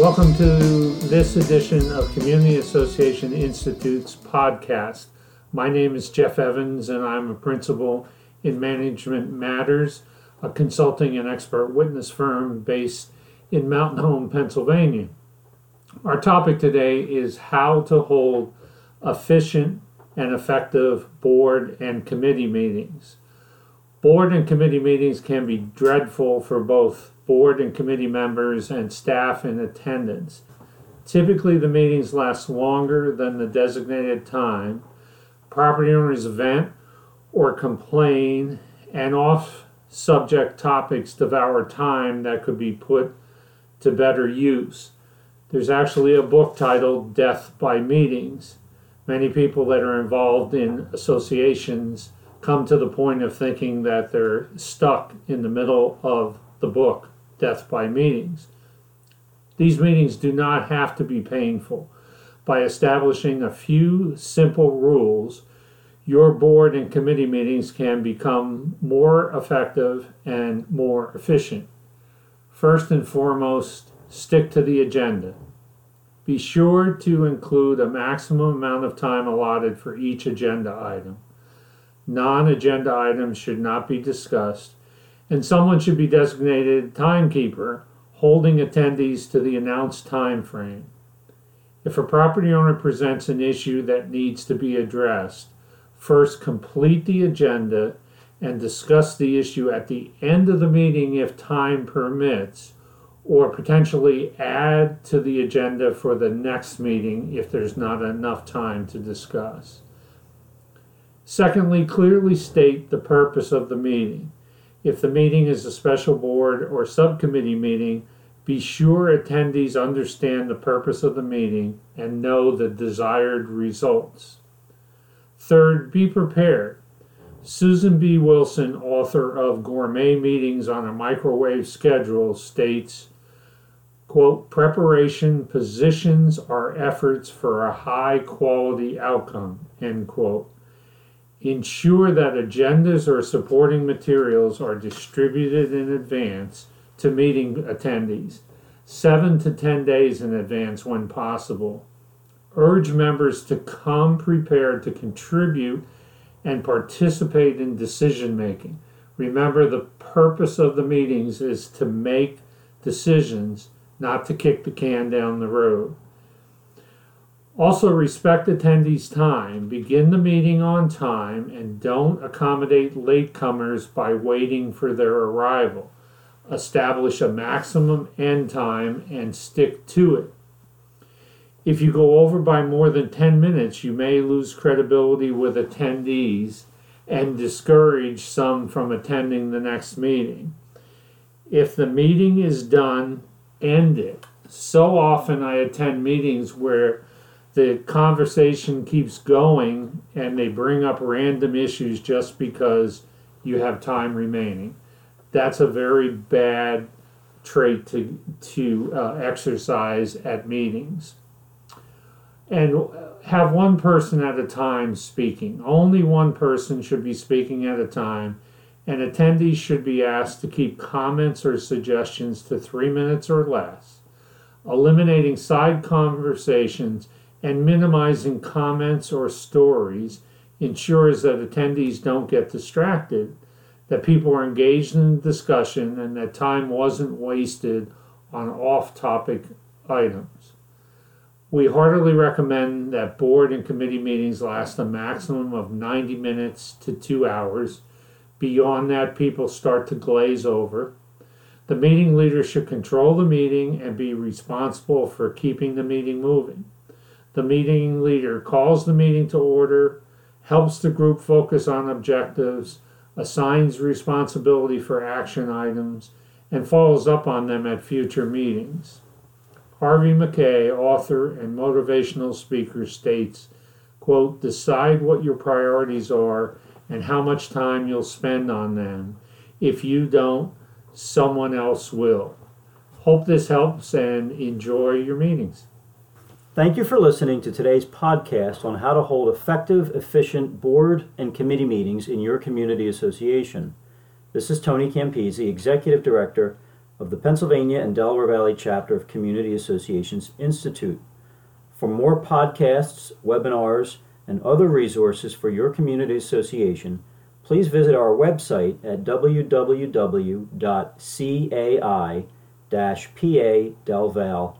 Welcome to this edition of Community Association Institute's podcast. My name is Jeff Evans, and I'm a principal in Management Matters, a consulting and expert witness firm based in Mountain Home, Pennsylvania. Our topic today is how to hold efficient and effective board and committee meetings. Board and committee meetings can be dreadful for both board and committee members and staff in attendance. Typically, the meetings last longer than the designated time. Property owners vent or complain, and off subject topics devour time that could be put to better use. There's actually a book titled Death by Meetings. Many people that are involved in associations come to the point of thinking that they're stuck in the middle of the book, Death by Meetings. These meetings do not have to be painful. By establishing a few simple rules, your board and committee meetings can become more effective and more efficient. First and foremost, stick to the agenda. Be sure to include a maximum amount of time allotted for each agenda item. Non agenda items should not be discussed, and someone should be designated timekeeper, holding attendees to the announced time frame. If a property owner presents an issue that needs to be addressed, first complete the agenda and discuss the issue at the end of the meeting if time permits, or potentially add to the agenda for the next meeting if there's not enough time to discuss. Secondly, clearly state the purpose of the meeting. If the meeting is a special board or subcommittee meeting, be sure attendees understand the purpose of the meeting and know the desired results. Third, be prepared. Susan B. Wilson, author of Gourmet Meetings on a Microwave Schedule, states, quote, preparation positions our efforts for a high quality outcome, end quote. Ensure that agendas or supporting materials are distributed in advance to meeting attendees, seven to 10 days in advance when possible. Urge members to come prepared to contribute and participate in decision making. Remember, the purpose of the meetings is to make decisions, not to kick the can down the road. Also, respect attendees' time. Begin the meeting on time and don't accommodate latecomers by waiting for their arrival. Establish a maximum end time and stick to it. If you go over by more than 10 minutes, you may lose credibility with attendees and discourage some from attending the next meeting. If the meeting is done, end it. So often I attend meetings where the conversation keeps going and they bring up random issues just because you have time remaining. That's a very bad trait to, to uh, exercise at meetings. And have one person at a time speaking. Only one person should be speaking at a time, and attendees should be asked to keep comments or suggestions to three minutes or less. Eliminating side conversations and minimizing comments or stories ensures that attendees don't get distracted, that people are engaged in discussion, and that time wasn't wasted on off topic items. We heartily recommend that board and committee meetings last a maximum of 90 minutes to two hours. Beyond that, people start to glaze over. The meeting leader should control the meeting and be responsible for keeping the meeting moving. The meeting leader calls the meeting to order, helps the group focus on objectives, assigns responsibility for action items, and follows up on them at future meetings. Harvey Mackay, author and motivational speaker, states, quote, decide what your priorities are and how much time you'll spend on them. If you don't, someone else will. Hope this helps and enjoy your meetings. Thank you for listening to today's podcast on how to hold effective, efficient board and committee meetings in your community association. This is Tony Campisi, Executive Director of the Pennsylvania and Delaware Valley chapter of Community Associations Institute. For more podcasts, webinars, and other resources for your community association, please visit our website at www.cai-padelval.org.